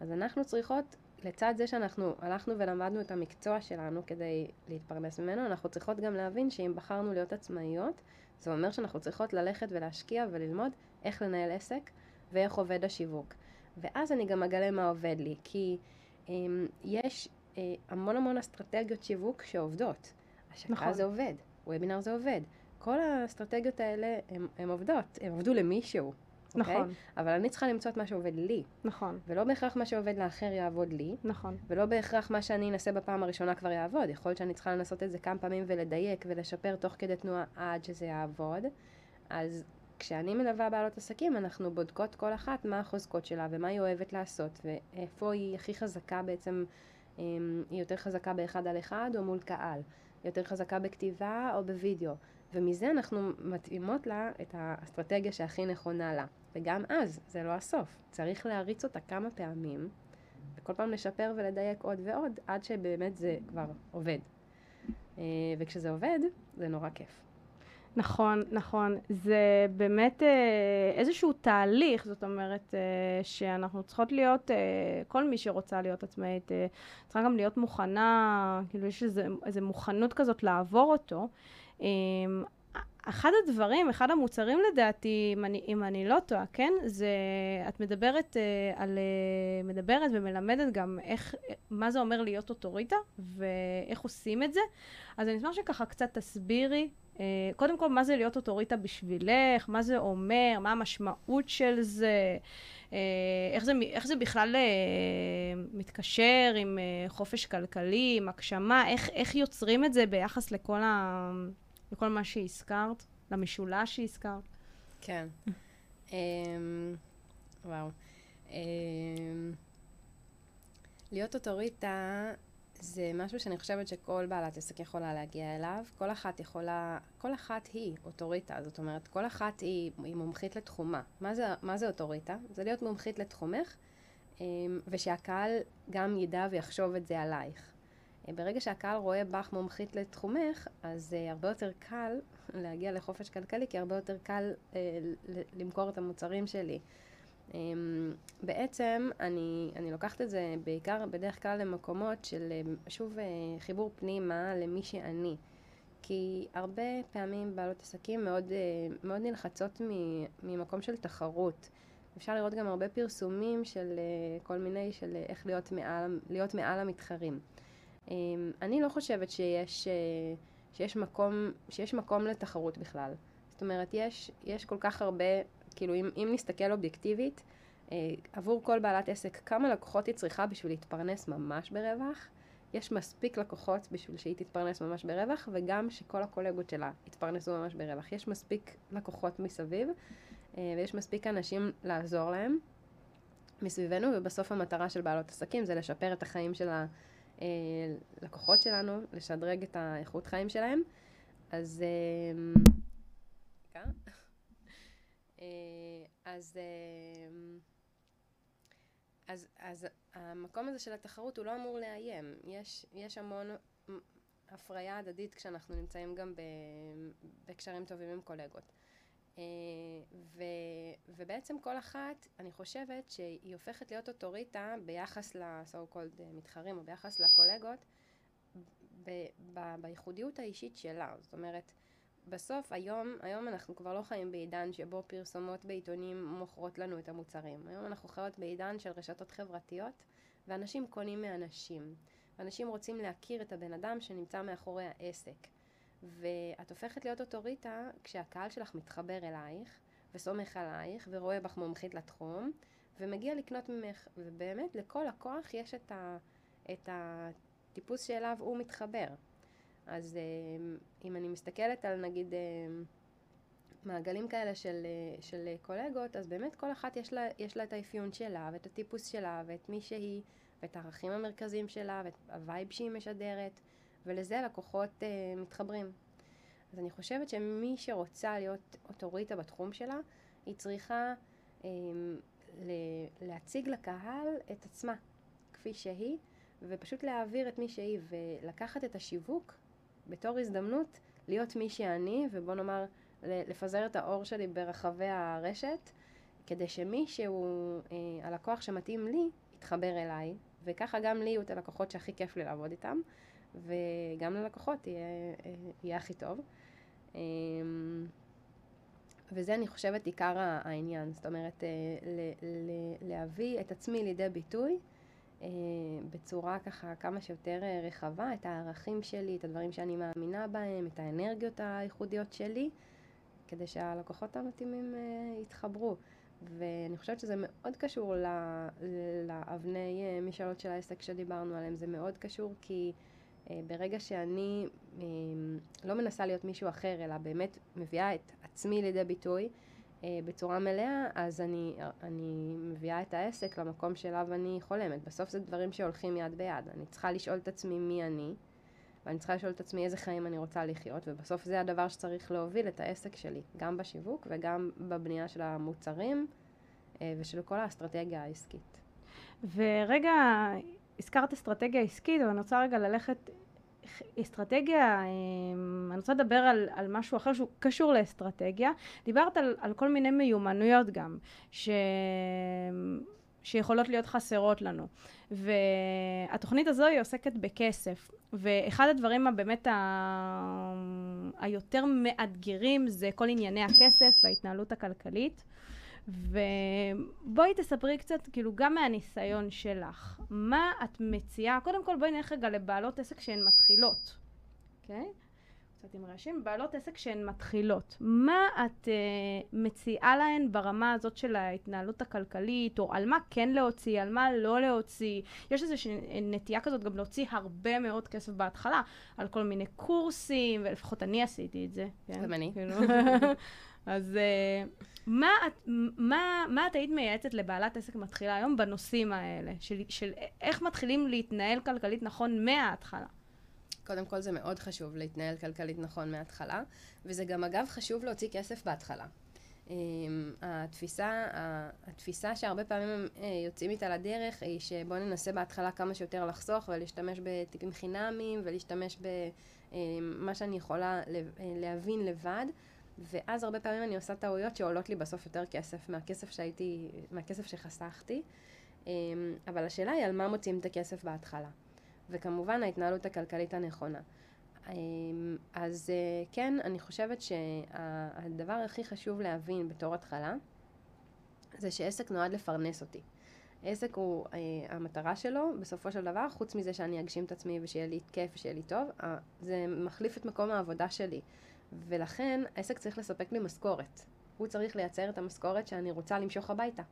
אז אנחנו צריכות לצד זה שאנחנו הלכנו ולמדנו את המקצוע שלנו כדי להתפרנס ממנו, אנחנו צריכות גם להבין שאם בחרנו להיות עצמאיות, זה אומר שאנחנו צריכות ללכת ולהשקיע וללמוד איך לנהל עסק ואיך עובד השיווק. ואז אני גם אגלה מה עובד לי, כי אמ, יש אה, המון המון אסטרטגיות שיווק שעובדות. השקה נכון. זה עובד, וובינר זה עובד. כל האסטרטגיות האלה הן עובדות, הן עבדו למישהו. אוקיי? נכון, אבל אני צריכה למצוא את מה שעובד לי, נכון, ולא בהכרח מה שעובד לאחר יעבוד לי, נכון. ולא בהכרח מה שאני אנסה בפעם הראשונה כבר יעבוד. יכול להיות שאני צריכה לנסות את זה כמה פעמים ולדייק ולשפר תוך כדי תנועה עד שזה יעבוד. אז כשאני מלווה בעלות עסקים, אנחנו בודקות כל אחת מה החוזקות שלה ומה היא אוהבת לעשות, ואיפה היא הכי חזקה בעצם, אמ, היא יותר חזקה באחד על אחד או מול קהל, יותר חזקה בכתיבה או בווידאו, ומזה אנחנו מתאימות לה את האסטרטגיה שהכי נכונה לה. וגם אז, זה לא הסוף. צריך להריץ אותה כמה פעמים, וכל פעם לשפר ולדייק עוד ועוד, עד שבאמת זה כבר עובד. אה, וכשזה עובד, זה נורא כיף. נכון, נכון. זה באמת אה, איזשהו תהליך, זאת אומרת, אה, שאנחנו צריכות להיות, כל מי שרוצה להיות עצמאית, צריכה גם להיות מוכנה, כאילו יש איזו מוכנות כזאת לעבור אותו. אחד הדברים, אחד המוצרים לדעתי, אם אני, אם אני לא טועה, כן? זה, את מדברת אה, על, אה, מדברת ומלמדת גם איך, מה זה אומר להיות אוטוריטה, ואיך עושים את זה. אז אני אשמח שככה קצת תסבירי, אה, קודם כל, מה זה להיות אוטוריטה בשבילך, מה זה אומר, מה המשמעות של זה, אה, איך זה, איך זה בכלל אה, מתקשר עם אה, חופש כלכלי, עם הגשמה, איך, איך יוצרים את זה ביחס לכל ה... לכל מה שהזכרת, למשולש שהזכרת. כן. אמ, וואו. אמ, להיות אוטוריטה זה משהו שאני חושבת שכל בעלת עסק יכולה להגיע אליו. כל אחת יכולה, כל אחת היא אוטוריטה, זאת אומרת, כל אחת היא, היא מומחית לתחומה. מה זה, מה זה אוטוריטה? זה להיות מומחית לתחומך, אמ, ושהקהל גם ידע ויחשוב את זה עלייך. ברגע שהקהל רואה בך מומחית לתחומך, אז uh, הרבה יותר קל [laughs] להגיע לחופש כלכלי, כי הרבה יותר קל uh, למכור את המוצרים שלי. Um, בעצם אני, אני לוקחת את זה בעיקר, בדרך כלל למקומות של, uh, שוב, uh, חיבור פנימה למי שאני. כי הרבה פעמים בעלות עסקים מאוד, uh, מאוד נלחצות ממקום של תחרות. אפשר לראות גם הרבה פרסומים של uh, כל מיני, של uh, איך להיות מעל, להיות מעל המתחרים. אמ, אני לא חושבת שיש, אה, שיש, מקום, שיש מקום לתחרות בכלל. זאת אומרת, יש, יש כל כך הרבה, כאילו אם, אם נסתכל אובייקטיבית, אה, עבור כל בעלת עסק, כמה לקוחות היא צריכה בשביל להתפרנס ממש ברווח? יש מספיק לקוחות בשביל שהיא תתפרנס ממש ברווח, וגם שכל הקולגות שלה יתפרנסו ממש ברווח. יש מספיק לקוחות מסביב, אה, ויש מספיק אנשים לעזור להם מסביבנו, ובסוף המטרה של בעלות עסקים זה לשפר את החיים של ה... אה, לקוחות שלנו, לשדרג את האיכות חיים שלהם. אז... אה, אה, אז, אז, אז המקום הזה של התחרות הוא לא אמור לאיים. יש, יש המון הפריה הדדית כשאנחנו נמצאים גם בקשרים טובים עם קולגות. אה, ו, ובעצם כל אחת, אני חושבת שהיא הופכת להיות אוטוריטה ביחס ל-so called אה, מתחרים או ביחס לקולגות, ב, ב, בייחודיות האישית שלה. זאת אומרת, בסוף היום, היום אנחנו כבר לא חיים בעידן שבו פרסומות בעיתונים מוכרות לנו את המוצרים. היום אנחנו חיות בעידן של רשתות חברתיות, ואנשים קונים מאנשים. ואנשים רוצים להכיר את הבן אדם שנמצא מאחורי העסק. ואת הופכת להיות אוטוריטה כשהקהל שלך מתחבר אלייך וסומך עלייך ורואה בך מומחית לתחום ומגיע לקנות ממך, ובאמת לכל לקוח יש את, ה, את הטיפוס שאליו הוא מתחבר. אז אה, אם אני מסתכלת על נגיד אה, מעגלים כאלה של, אה, של קולגות, אז באמת כל אחת יש לה, יש לה את האפיון שלה ואת הטיפוס שלה ואת מי שהיא ואת הערכים המרכזיים שלה ואת הווייב שהיא משדרת. ולזה הלקוחות uh, מתחברים. אז אני חושבת שמי שרוצה להיות אוטוריטה בתחום שלה, היא צריכה um, להציג לקהל את עצמה כפי שהיא, ופשוט להעביר את מי שהיא, ולקחת את השיווק בתור הזדמנות להיות מי שאני, ובוא נאמר, לפזר את האור שלי ברחבי הרשת, כדי שמי שהוא אה, הלקוח שמתאים לי, תתחבר אליי, וככה גם לי יהיו את הלקוחות שהכי כיף לי לעבוד איתם, וגם ללקוחות יהיה, אה, יהיה הכי טוב. אמ, וזה, אני חושבת, עיקר העניין. זאת אומרת, להביא את עצמי לידי ביטוי בצורה ככה כמה שיותר רחבה, את הערכים שלי, את הדברים שאני מאמינה בהם, את האנרגיות הייחודיות שלי, כדי שהלקוחות המתאימים יתחברו. ואני חושבת שזה מאוד קשור לאבני אה, משאלות של העסק שדיברנו עליהם. זה מאוד קשור כי אה, ברגע שאני אה, לא מנסה להיות מישהו אחר, אלא באמת מביאה את עצמי לידי ביטוי בצורה מלאה, אז אני, אני מביאה את העסק למקום שאליו אני חולמת. בסוף זה דברים שהולכים יד ביד. אני צריכה לשאול את עצמי מי אני, ואני צריכה לשאול את עצמי איזה חיים אני רוצה לחיות, ובסוף זה הדבר שצריך להוביל את העסק שלי, גם בשיווק וגם בבנייה של המוצרים אה, ושל כל האסטרטגיה העסקית. ורגע, הזכרת אסטרטגיה עסקית, אבל אני רוצה רגע ללכת, אסטרטגיה, אה, אני רוצה לדבר על, על משהו אחר שהוא קשור לאסטרטגיה. דיברת על, על כל מיני מיומנויות גם, ש... שיכולות להיות חסרות לנו. והתוכנית הזו היא עוסקת בכסף. ואחד הדברים הבאמת ה... היותר מאתגרים זה כל ענייני הכסף וההתנהלות הכלכלית. ובואי תספרי קצת, כאילו, גם מהניסיון שלך, מה את מציעה, קודם כל בואי נלך רגע לבעלות עסק שהן מתחילות, אוקיי? Okay? קצת עם רעשים, בעלות עסק שהן מתחילות. מה את uh, מציעה להן ברמה הזאת של ההתנהלות הכלכלית, או על מה כן להוציא, על מה לא להוציא? יש איזושהי נטייה כזאת גם להוציא הרבה מאוד כסף בהתחלה, על כל מיני קורסים, ולפחות אני עשיתי את זה. כן? גם אני. [laughs] אז uh, מה, את, מה, מה את היית מייעצת לבעלת עסק מתחילה היום בנושאים האלה, של, של איך מתחילים להתנהל כלכלית נכון מההתחלה? קודם כל זה מאוד חשוב להתנהל כלכלית נכון מההתחלה, וזה גם אגב חשוב להוציא כסף בהתחלה. Um, התפיסה, התפיסה שהרבה פעמים הם uh, יוצאים איתה לדרך היא שבואו ננסה בהתחלה כמה שיותר לחסוך ולהשתמש בטיפים חינמיים ולהשתמש במה אה, שאני יכולה להבין לבד ואז הרבה פעמים אני עושה טעויות שעולות לי בסוף יותר כסף מהכסף שהייתי, מהכסף שחסכתי. אמ, אבל השאלה היא על מה מוצאים את הכסף בהתחלה. וכמובן ההתנהלות הכלכלית הנכונה. אמ, אז אה, כן, אני חושבת שהדבר הכי חשוב להבין בתור התחלה, זה שעסק נועד לפרנס אותי. עסק הוא, אה, המטרה שלו, בסופו של דבר, חוץ מזה שאני אגשים את עצמי ושיהיה לי כיף ושיהיה לי טוב, זה מחליף את מקום העבודה שלי. ולכן העסק צריך לספק לי משכורת. הוא צריך לייצר את המשכורת שאני רוצה למשוך הביתה.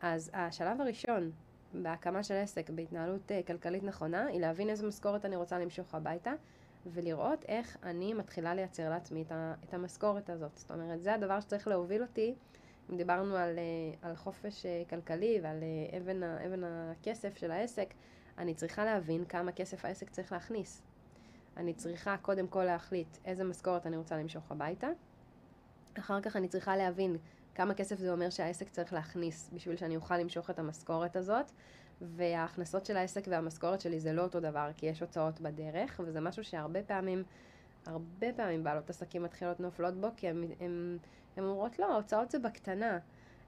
אז השלב הראשון בהקמה של עסק, בהתנהלות uh, כלכלית נכונה, היא להבין איזה משכורת אני רוצה למשוך הביתה, ולראות איך אני מתחילה לייצר לעצמי את, המשכורת הזאת. זאת אומרת, זה הדבר שצריך להוביל אותי, אם דיברנו על, uh, על חופש uh, כלכלי ועל אבן, אבן הכסף של העסק, אני צריכה להבין כמה כסף העסק צריך להכניס. אני צריכה קודם כל להחליט איזה משכורת אני רוצה למשוך הביתה. אחר כך אני צריכה להבין כמה כסף זה אומר שהעסק צריך להכניס בשביל שאני אוכל למשוך את המשכורת הזאת. וההכנסות של העסק והמשכורת שלי זה לא אותו דבר, כי יש הוצאות בדרך, וזה משהו שהרבה פעמים, הרבה פעמים בעלות עסקים מתחילות נופלות בו, כי הן אומרות, לא, ההוצאות זה בקטנה.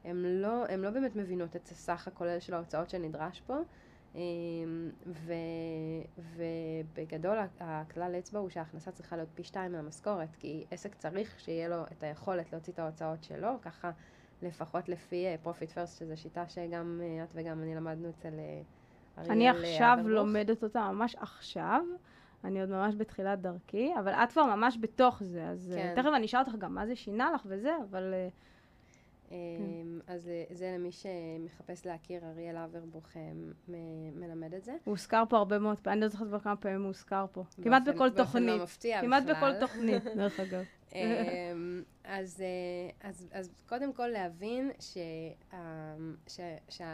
הן לא, לא באמת מבינות את הסך הכולל של ההוצאות שנדרש פה. אמ, ו, ובגדול הכלל אצבע הוא שההכנסה צריכה להיות פי שתיים מהמשכורת, כי עסק צריך שיהיה לו את היכולת להוציא את ההוצאות שלו, ככה לפחות לפי Profit uh, First, שזו שיטה שגם uh, את וגם אני למדנו אצל uh, אריאל אני עכשיו אברוך. לומדת אותה, ממש עכשיו. אני עוד ממש בתחילת דרכי, אבל את כבר ממש בתוך זה, אז כן. תכף אני אשאל אותך גם מה זה שינה לך וזה, אבל... כן. אמ, אז אה, זה למי שמחפש להכיר, אריאל אברבוך אה, מלמד את זה. הוא הוזכר פה הרבה מאוד פעמים, אני לא זוכרת כבר כמה פעמים הוא הוזכר פה. כמעט בכל תוכנית. באופן לא מפתיע בכלל. כמעט בכל תוכנית, [laughs] דרך אגב. אמ, אז, אה, אז, אז קודם כל להבין ש, ש, שה,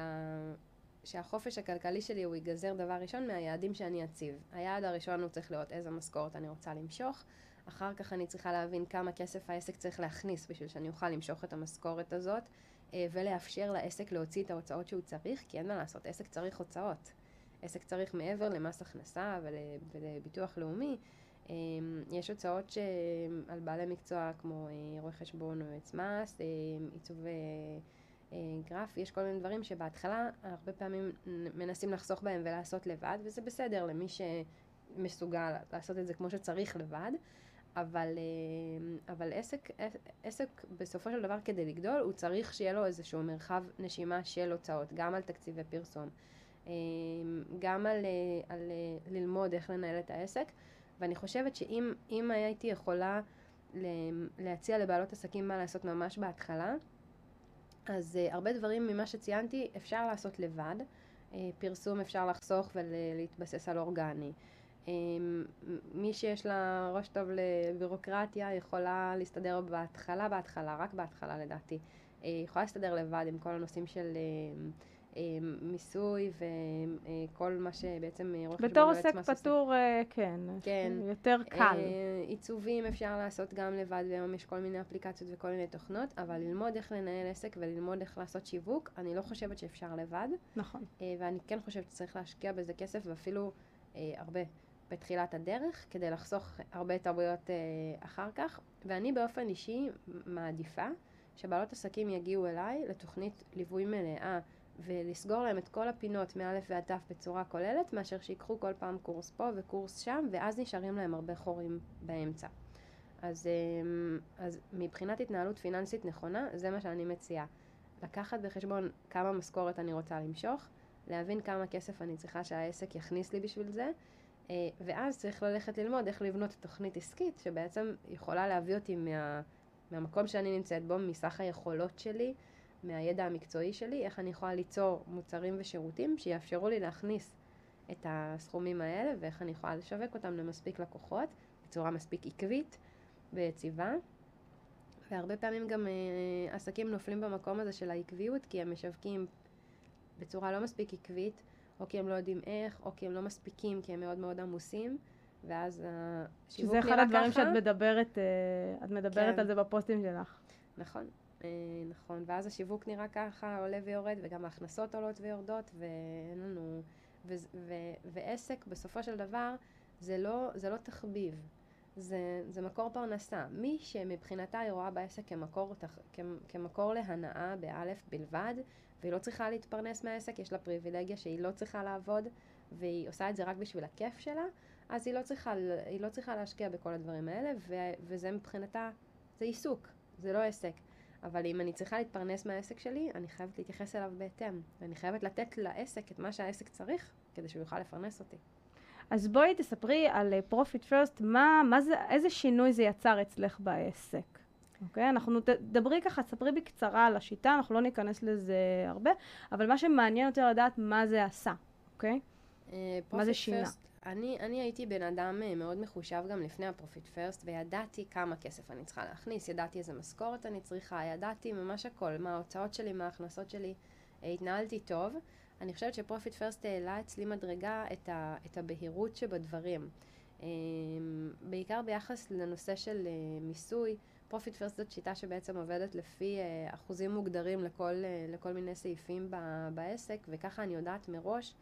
שהחופש הכלכלי שלי הוא ייגזר דבר ראשון מהיעדים שאני אציב. היעד הראשון הוא צריך לראות איזה משכורת אני רוצה למשוך. אחר כך אני צריכה להבין כמה כסף העסק צריך להכניס בשביל שאני אוכל למשוך את המשכורת הזאת, אה, ולאפשר לעסק להוציא את ההוצאות שהוא צריך, כי אין מה לעשות, עסק צריך הוצאות. עסק צריך מעבר למס הכנסה ול, ולביטוח לאומי, אה, יש הוצאות שעל בעלי מקצוע כמו אה, רואה חשבון או יועץ מס, עיצוב אה, גרפי, יש כל מיני דברים שבהתחלה הרבה פעמים מנסים לחסוך בהם ולעשות לבד, וזה בסדר למי שמסוגל לעשות את זה כמו שצריך לבד, אבל, אה, אבל עסק, עסק בסופו של דבר כדי לגדול, הוא צריך שיהיה לו איזשהו מרחב נשימה של הוצאות, גם על תקציבי פרסום, אה, גם על, על ללמוד איך לנהל את העסק, ואני חושבת שאם הייתי יכולה להציע לבעלות עסקים מה לעשות ממש בהתחלה, אז הרבה דברים ממה שציינתי אפשר לעשות לבד. פרסום אפשר לחסוך ולהתבסס על אורגני. מי שיש לה ראש טוב לבירוקרטיה יכולה להסתדר בהתחלה, בהתחלה, רק בהתחלה לדעתי. Uh, יכולה להסתדר לבד עם כל הנושאים של... Uh, אה, מיסוי וכל מה שבעצם רואה חשבון בתור עוסק פטור, אה, כן, כן, יותר קל. אה, עיצובים אפשר לעשות גם לבד, והיום יש כל מיני אפליקציות וכל מיני תוכנות, אבל ללמוד איך לנהל עסק וללמוד איך לעשות שיווק, אני לא חושבת שאפשר לבד. נכון. ואני כן חושבת שצריך להשקיע בזה כסף, ואפילו הרבה. בתחילת הדרך, כדי לחסוך הרבה תרבויות אחר כך, ואני באופן אישי מעדיפה שבעלות עסקים יגיעו אליי לתוכנית ליווי מלאה ולסגור להם את כל הפינות מא' ועד ת' בצורה כוללת, מאשר שיקחו כל פעם קורס פה וקורס שם, ואז נשארים להם הרבה חורים באמצע. אז, אמ, אז מבחינת התנהלות פיננסית נכונה, זה מה שאני מציעה. לקחת בחשבון כמה משכורת אני רוצה למשוך, להבין כמה כסף אני צריכה שהעסק יכניס לי בשביל זה, אה, ואז צריך ללכת ללמוד איך לבנות תוכנית עסקית שבעצם יכולה להביא אותי מה, מהמקום שאני נמצאת בו, מסך היכולות שלי, מהידע המקצועי שלי, איך אני יכולה ליצור מוצרים ושירותים שיאפשרו לי להכניס את הסכומים האלה ואיך אני יכולה לשווק אותם למספיק לקוחות בצורה מספיק עקבית ויציבה. והרבה פעמים גם אה, עסקים נופלים במקום הזה של העקביות כי הם משווקים בצורה לא מספיק עקבית או כי הם לא יודעים איך או כי הם לא מספיקים כי הם מאוד מאוד עמוסים ואז השיווק נראה ככה. שזה אחד הדברים שאת מדברת, אה, את מדברת כן. על זה בפוסטים שלך. נכון. אה, נכון, ואז השיווק נראה ככה, עולה ויורד, וגם ההכנסות עולות ויורדות, ואין לנו... ו, ו, ועסק, בסופו של דבר, זה לא, זה לא תחביב, זה, זה מקור פרנסה. מי שמבחינתה היא רואה בעסק כמקור, כמקור להנאה באלף בלבד, והיא לא צריכה להתפרנס מהעסק, יש לה פריבילגיה שהיא לא צריכה לעבוד, והיא עושה את זה רק בשביל הכיף שלה, אז היא לא צריכה, היא לא צריכה להשקיע בכל הדברים האלה, ו, וזה מבחינתה, זה עיסוק, זה לא עסק. אבל אם אני צריכה להתפרנס מהעסק שלי, אני חייבת להתייחס אליו בהתאם. ואני חייבת לתת לעסק את מה שהעסק צריך, כדי שהוא יוכל לפרנס אותי. אז בואי תספרי על Profit uh, First, מה, מה זה, איזה שינוי זה יצר אצלך בעסק. אוקיי? Okay, אנחנו תדברי ככה, תספרי בקצרה על השיטה, אנחנו לא ניכנס לזה הרבה, אבל מה שמעניין יותר לדעת מה זה עשה, אוקיי? Okay? Uh, מה זה שינה? First, אני, אני הייתי בן אדם אה, מאוד מחושב גם לפני ה Profit First, וידעתי כמה כסף אני צריכה להכניס, ידעתי איזה משכורת אני צריכה, ידעתי ממש הכל, מה ההוצאות שלי, מה ההכנסות שלי, אה, התנהלתי טוב. אני חושבת ש Profit First העלה אצלי מדרגה את, ה, את הבהירות שבדברים. אה, בעיקר ביחס לנושא של מיסוי, Profit First זאת שיטה שבעצם עובדת לפי אחוזים מוגדרים לכל, לכל מיני סעיפים בעסק, וככה אני יודעת מראש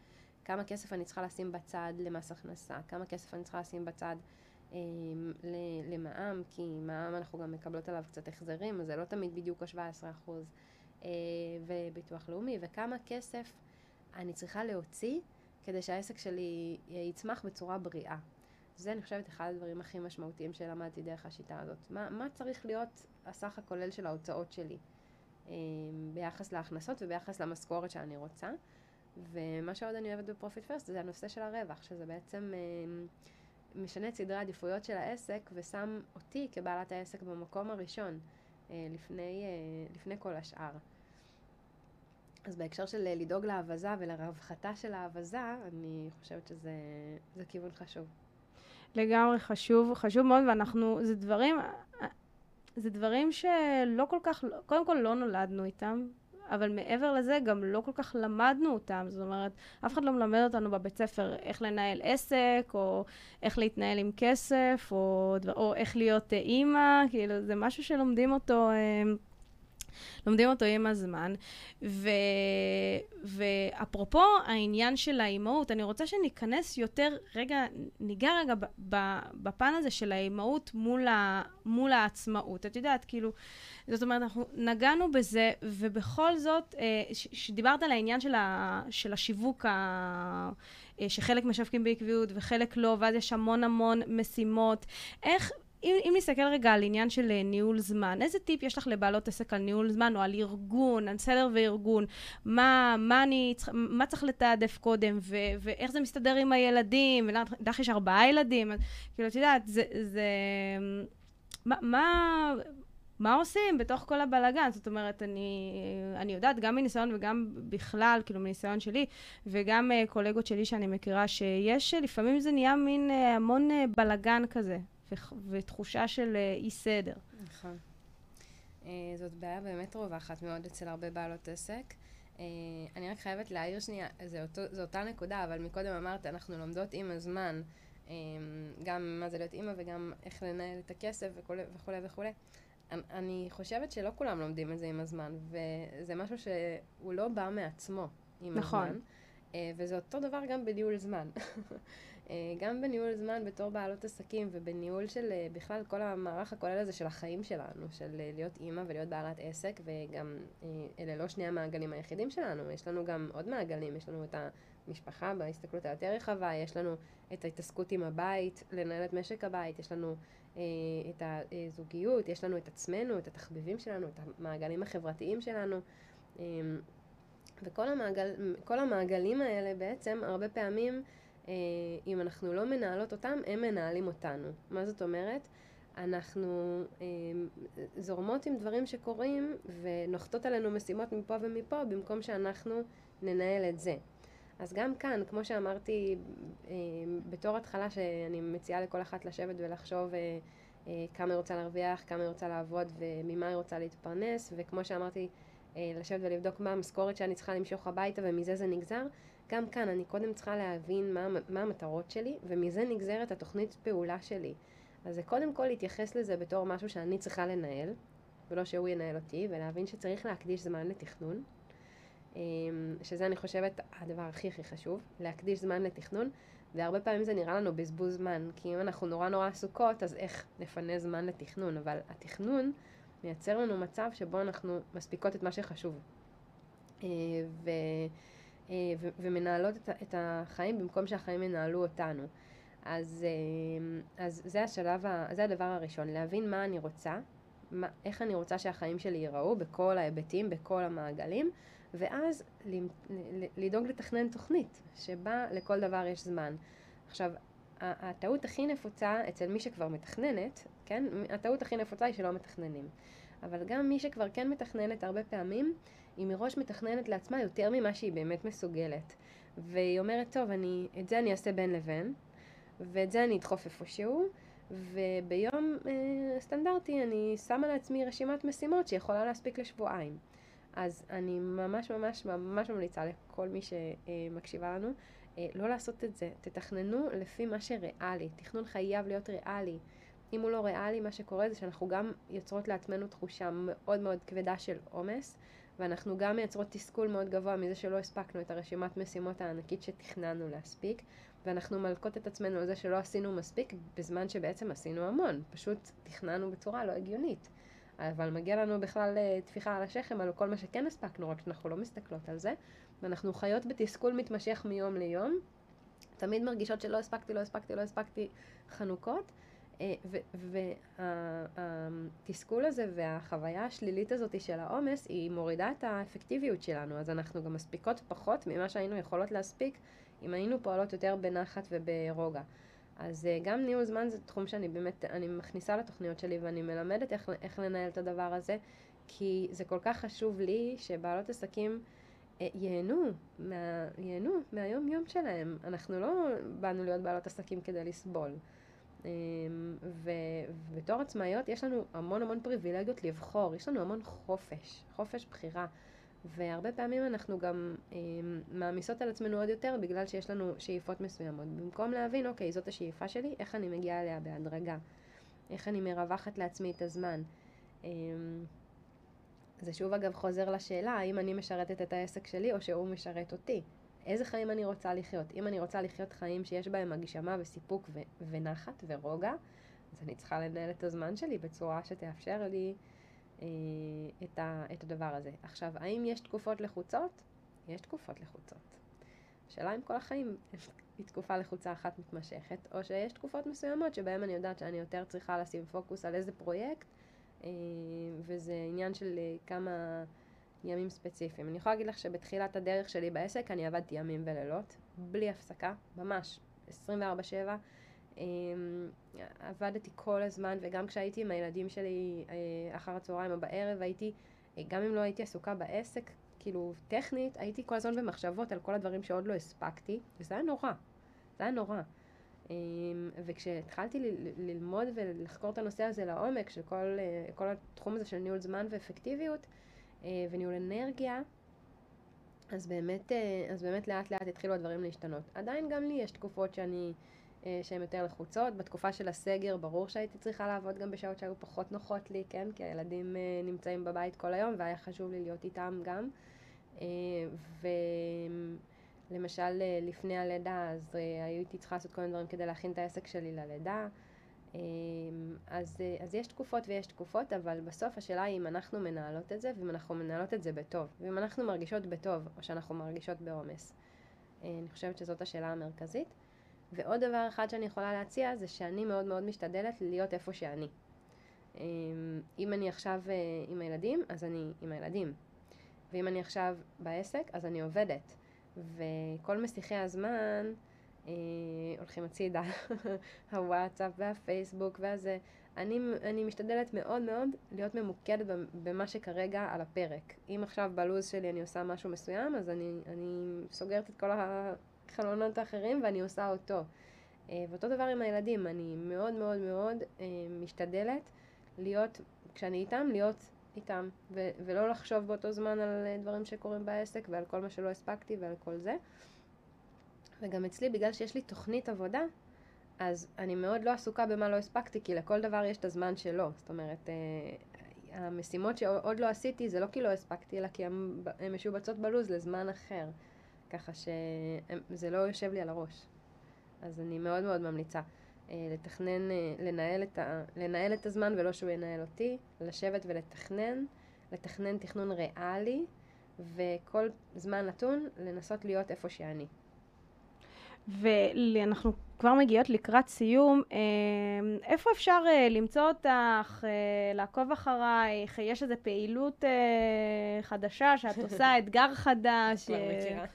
כמה כסף אני צריכה לשים בצד למס הכנסה, כמה כסף אני צריכה לשים בצד אה, למע"מ, כי מע"מ אנחנו גם מקבלות עליו קצת החזרים, אז זה לא תמיד בדיוק ה-17% אה, וביטוח לאומי, וכמה כסף אני צריכה להוציא כדי שהעסק שלי יצמח בצורה בריאה. זה, אני חושבת, אחד הדברים הכי משמעותיים שלמדתי דרך השיטה הזאת. מה, מה צריך להיות הסך הכולל של ההוצאות שלי אה, ביחס להכנסות וביחס למשכורת שאני רוצה. ומה שעוד אני אוהבת ב Profit First זה הנושא של הרווח, שזה בעצם אה, משנה את סדרי העדיפויות של העסק ושם אותי כבעלת העסק במקום הראשון אה, לפני, אה, לפני כל השאר. אז בהקשר של לדאוג להאבזה ולרווחתה של האבזה, אני חושבת שזה כיוון חשוב. לגמרי חשוב, חשוב מאוד, ואנחנו, זה דברים, זה דברים שלא כל כך, קודם כל לא נולדנו איתם, אבל מעבר לזה גם לא כל כך למדנו אותם, זאת אומרת, אף אחד לא מלמד אותנו בבית ספר איך לנהל עסק, או איך להתנהל עם כסף, או, או איך להיות אימא, כאילו זה משהו שלומדים אותו אה, לומדים אותו עם הזמן. ו... ואפרופו העניין של האימהות, אני רוצה שניכנס יותר, רגע, ניגע רגע בפן הזה של האימהות מול, ה... מול העצמאות. את יודעת, כאילו, זאת אומרת, אנחנו נגענו בזה, ובכל זאת, כשדיברת אה, על העניין של, ה... של השיווק, ה... אה, שחלק משווקים בעקביות וחלק לא, ואז יש המון המון משימות. איך, אם, אם נסתכל רגע על עניין של אה, ניהול זמן, איזה טיפ יש לך לבעלות עסק על ניהול זמן או על ארגון, על סדר וארגון? מה, מה, אני, מה צריך לתעדף קודם, ו, ואיך זה מסתדר עם הילדים? ולך יש ארבעה ילדים, כאילו, את יודעת, זה... זה מה, מה, מה עושים בתוך כל הבלאגן? זאת אומרת, אני, אני יודעת גם מניסיון וגם בכלל, כאילו מניסיון שלי, וגם uh, קולגות שלי שאני מכירה, שיש, לפעמים זה נהיה מין uh, המון uh, בלאגן כזה. ותחושה של אה, אי סדר. נכון. Uh, זאת בעיה באמת רווחת מאוד אצל הרבה בעלות עסק. Uh, אני רק חייבת להעיר שנייה, זה אותו, זו אותה נקודה, אבל מקודם אמרת, אנחנו לומדות עם הזמן, גם מה זה להיות אימא וגם איך לנהל את הכסף וכולי וכולי וכולי. אני חושבת שלא כולם לומדים את זה עם הזמן, וזה משהו שהוא לא בא מעצמו עם נכון. הזמן. Uh, וזה אותו דבר גם בניהול זמן. [laughs] אה, גם בניהול זמן בתור בעלות עסקים ובניהול של אה, בכלל כל המערך הכולל הזה של החיים שלנו, של אה, להיות אימא ולהיות בעלת עסק, וגם אלה לא שני המעגלים היחידים שלנו, יש לנו גם עוד מעגלים, יש לנו את המשפחה בהסתכלות היותר רחבה, יש לנו את ההתעסקות עם הבית, לנהל את משק הבית, יש לנו את הזוגיות, יש לנו את עצמנו, את התחביבים שלנו, את המעגלים החברתיים שלנו. וכל המעגל, המעגלים האלה בעצם הרבה פעמים אם אנחנו לא מנהלות אותם, הם מנהלים אותנו. מה זאת אומרת? אנחנו אה, זורמות עם דברים שקורים ונוחתות עלינו משימות מפה ומפה במקום שאנחנו ננהל את זה. אז גם כאן, כמו שאמרתי אה, בתור התחלה שאני מציעה לכל אחת לשבת ולחשוב אה, אה, כמה היא רוצה להרוויח, כמה היא רוצה לעבוד וממה היא רוצה להתפרנס, וכמו שאמרתי, אה, לשבת ולבדוק מה המשכורת שאני צריכה למשוך הביתה ומזה זה נגזר, גם כאן אני קודם צריכה להבין מה, מה המטרות שלי, ומזה נגזרת התוכנית פעולה שלי. אז זה קודם כל להתייחס לזה בתור משהו שאני צריכה לנהל, ולא שהוא ינהל אותי, ולהבין שצריך להקדיש זמן לתכנון, אמ, שזה אני חושבת הדבר הכי הכי חשוב, להקדיש זמן לתכנון, והרבה פעמים זה נראה לנו בזבוז זמן, כי אם אנחנו נורא נורא עסוקות, אז איך נפנה זמן לתכנון, אבל התכנון מייצר לנו מצב שבו אנחנו מספיקות את מה שחשוב. אה, ו... אה, ומנהלות את החיים במקום שהחיים ינהלו אותנו. אז, אה, אז זה השלב, זה הדבר הראשון, להבין מה אני רוצה, מה, איך אני רוצה שהחיים שלי ייראו בכל ההיבטים, בכל המעגלים, ואז לדאוג לתכנן תוכנית שבה לכל דבר יש זמן. עכשיו, הטעות הכי נפוצה אצל מי שכבר מתכננת, כן? הטעות הכי נפוצה היא שלא מתכננים. אבל גם מי שכבר כן מתכננת הרבה פעמים, היא מראש מתכננת לעצמה יותר ממה שהיא באמת מסוגלת. והיא אומרת, טוב, אני, את זה אני אעשה בין לבין, ואת זה אני אדחוף איפשהו, וביום אה, סטנדרטי אני שמה לעצמי רשימת משימות שיכולה להספיק לשבועיים. אז אני ממש ממש ממש ממליצה לכל מי שמקשיבה לנו, אה, לא לעשות את זה. תתכננו לפי מה שריאלי. תכנון חייב להיות ריאלי. אם הוא לא ריאלי, מה שקורה זה שאנחנו גם יוצרות לעצמנו תחושה מאוד מאוד כבדה של עומס, ואנחנו גם מייצרות תסכול מאוד גבוה מזה שלא הספקנו את הרשימת משימות הענקית שתכננו להספיק, ואנחנו מלקות את עצמנו על זה שלא עשינו מספיק, בזמן שבעצם עשינו המון, פשוט תכננו בצורה לא הגיונית. אבל מגיע לנו בכלל אה, טפיחה על השכם על כל מה שכן הספקנו, רק שאנחנו לא מסתכלות על זה, ואנחנו חיות בתסכול מתמשך מיום ליום, תמיד מרגישות שלא הספקתי, לא הספקתי, לא הספקתי חנוכות, אה, והתסכול הזה והחוויה השלילית הזאת של העומס, היא מורידה את האפקטיביות שלנו, אז אנחנו גם מספיקות פחות ממה שהיינו יכולות להספיק אם היינו פועלות יותר בנחת וברוגע. אז אה, גם ניהול זמן זה תחום שאני באמת, אני מכניסה לתוכניות שלי ואני מלמדת איך, איך לנהל את הדבר הזה, כי זה כל כך חשוב לי שבעלות עסקים אה, ייהנו, מה, ייהנו מהיום יום שלהם. אנחנו לא באנו להיות בעלות עסקים כדי לסבול. אמ, ובתור עצמאיות יש לנו המון המון פריבילגיות לבחור, יש לנו המון חופש, חופש בחירה. והרבה פעמים אנחנו גם אה, מעמיסות על עצמנו עוד יותר בגלל שיש לנו שאיפות מסוימות. במקום להבין, אוקיי, זאת השאיפה שלי, איך אני מגיעה אליה בהדרגה, איך אני מרווחת לעצמי את הזמן. אה, זה שוב אגב חוזר לשאלה, האם אני משרתת את העסק שלי או שהוא משרת אותי. איזה חיים אני רוצה לחיות? אם אני רוצה לחיות חיים שיש בהם הגשמה וסיפוק ו- ונחת ורוגע, אז אני צריכה לנהל את הזמן שלי בצורה שתאפשר לי אה, את, ה- את הדבר הזה. עכשיו, האם יש תקופות לחוצות? יש תקופות לחוצות. השאלה אם כל החיים [laughs] היא תקופה לחוצה אחת מתמשכת, או שיש תקופות מסוימות שבהן אני יודעת שאני יותר צריכה לשים פוקוס על איזה פרויקט, אה, וזה עניין של אה, כמה ימים ספציפיים. אני יכולה להגיד לך שבתחילת הדרך שלי בעסק אני עבדתי ימים ולילות, בלי הפסקה, ממש, 24/7. אה, עבדתי כל הזמן, וגם כשהייתי עם הילדים שלי אחר הצהריים או בערב, הייתי, גם אם לא הייתי עסוקה בעסק, כאילו, טכנית, הייתי כל הזמן במחשבות על כל הדברים שעוד לא הספקתי, וזה היה נורא. זה היה נורא. אמ, וכשהתחלתי ללמוד ולחקור את הנושא הזה לעומק, של כל, אה, כל התחום הזה של ניהול זמן ואפקטיביות אה, וניהול אנרגיה, אז באמת, אה, אז באמת לאט לאט התחילו הדברים להשתנות. עדיין גם לי יש תקופות שאני, שהן יותר לחוצות. בתקופה של הסגר ברור שהייתי צריכה לעבוד גם בשעות שהיו פחות נוחות לי, כן? כי הילדים נמצאים בבית כל היום והיה חשוב לי להיות איתם גם. ו... למשל, אה, לפני הלידה, אז אה, הייתי צריכה לעשות כל מיני דברים כדי להכין את העסק שלי ללידה. אמ, אז, אה, אז יש תקופות ויש תקופות, אבל בסוף השאלה היא אם אנחנו מנהלות את זה, ואם אנחנו מנהלות את זה בטוב, ואם אנחנו מרגישות בטוב, או שאנחנו מרגישות בעומס. אני חושבת שזאת השאלה המרכזית. ועוד דבר אחד שאני יכולה להציע, זה שאני מאוד מאוד משתדלת להיות איפה שאני. אמ, אם אני עכשיו עם הילדים, אז אני עם הילדים. ואם אני עכשיו בעסק, אז אני עובדת. וכל מסיחי הזמן אה, הולכים הצידה, [laughs] הוואטסאפ והפייסבוק והזה. אני, אני משתדלת מאוד מאוד להיות ממוקדת במה שכרגע על הפרק. אם עכשיו בלו"ז שלי אני עושה משהו מסוים, אז אני, אני סוגרת את כל החלונות האחרים ואני עושה אותו. אה, ואותו דבר עם הילדים, אני מאוד מאוד מאוד אה, משתדלת להיות, כשאני איתם, להיות איתם, ו- ולא לחשוב באותו זמן על אה, דברים שקורים בעסק ועל כל מה שלא הספקתי ועל כל זה. וגם אצלי, בגלל שיש לי תוכנית עבודה, אז אני מאוד לא עסוקה במה לא הספקתי, כי לכל דבר יש את הזמן שלו. זאת אומרת, אה, המשימות שעוד לא עשיתי, זה לא כי לא הספקתי, אלא כי הן משובצות בלוז לזמן אחר. ככה שזה לא יושב לי על הראש. אז אני מאוד מאוד ממליצה. אה, לתכנן, אה, לנהל את, ה, לנהל את הזמן ולא שהוא ינהל אותי, לשבת ולתכנן, לתכנן תכנון ריאלי, וכל זמן נתון לנסות להיות איפה שאני. ואנחנו כבר מגיעות לקראת סיום. אה, איפה אפשר אה, למצוא אותך, אה, לעקוב אחרייך? יש איזו פעילות חדשה שאת [laughs] עושה, אתגר חדש? כבר מכירה.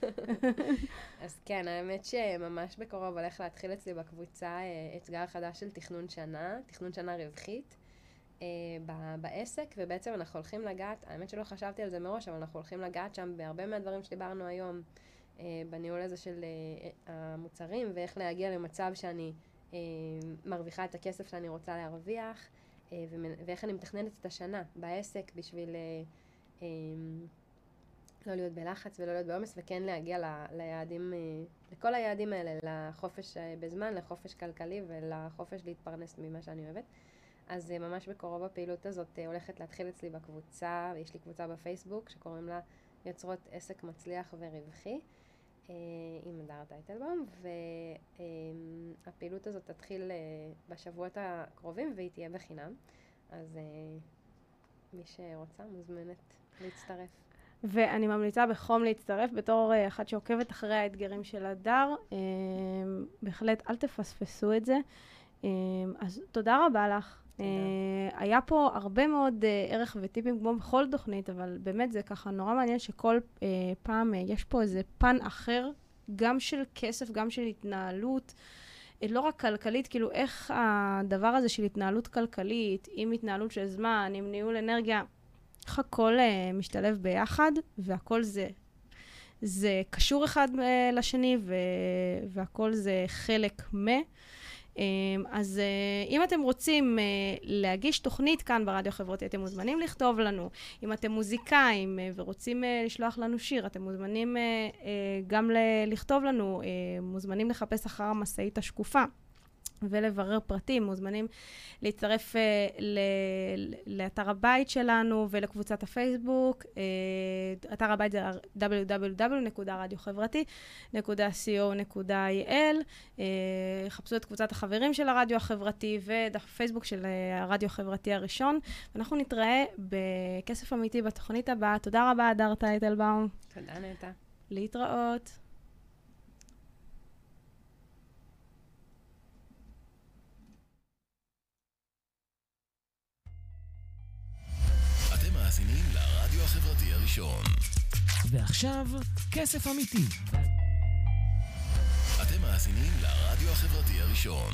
[laughs] אז כן, האמת שממש בקרוב הולך להתחיל אצלי בקבוצה אתגר חדש של תכנון שנה, תכנון שנה רווחית. בעסק, ובעצם אנחנו הולכים לגעת, האמת שלא חשבתי על זה מראש, אבל אנחנו הולכים לגעת שם בהרבה מהדברים שדיברנו היום. אה, בניהול הזה של אה, המוצרים, ואיך להגיע למצב שאני אה, מרוויחה את הכסף שאני רוצה להרוויח, ואיך אני מתכננת את השנה בעסק בשביל לא להיות בלחץ ולא להיות בעומס, וכן להגיע ל, ליעדים, לכל היעדים האלה, לחופש בזמן, לחופש כלכלי ולחופש להתפרנס ממה שאני אוהבת. אז ממש בקרוב הפעילות הזאת הולכת להתחיל אצלי בקבוצה, יש לי קבוצה בפייסבוק שקוראים לה יוצרות עסק מצליח ורווחי. אה, עם הדר טייטלבום, והפעילות הזאת תתחיל אה, בשבועות הקרובים והיא תהיה בחינם, אז אה, מי שרוצה מוזמנת להצטרף. ואני ממליצה בחום להצטרף בתור אחת שעוקבת אחרי האתגרים של הדר. בהחלט, אל תפספסו את זה. אז תודה רבה לך. Uh, היה פה הרבה מאוד uh, ערך וטיפים כמו בכל תוכנית, אבל באמת זה ככה נורא מעניין שכל uh, פעם יש פה איזה פן אחר, גם של כסף, גם של התנהלות, לא רק כלכלית, כאילו איך הדבר הזה של התנהלות כלכלית, עם התנהלות של זמן, עם ניהול אנרגיה, איך הכל uh, משתלב ביחד, והכל זה, זה קשור אחד uh, לשני, והכל זה חלק מ... אמ, אז אה, אם אתם רוצים אה, להגיש תוכנית כאן ברדיו החברתי, אתם מוזמנים לכתוב לנו. אם אתם מוזיקאים אה, ורוצים לשלוח לנו שיר, אתם מוזמנים גם לכתוב לנו, מוזמנים לחפש אחר המשאית השקופה. ולברר פרטים, מוזמנים להצטרף uh, ל- לאתר הבית שלנו ולקבוצת הפייסבוק. Uh, אתר הבית זה www.radiохברתי.co.il. Uh, חפשו את קבוצת החברים של הרדיו החברתי ואת הפייסבוק של הרדיו החברתי הראשון. ואנחנו נתראה בכסף אמיתי בתוכנית הבאה. תודה רבה, הדר טייטלבאום. תודה, נטע. להתראות. הראשון. ועכשיו, כסף אמיתי. אתם מאזינים לרדיו החברתי הראשון.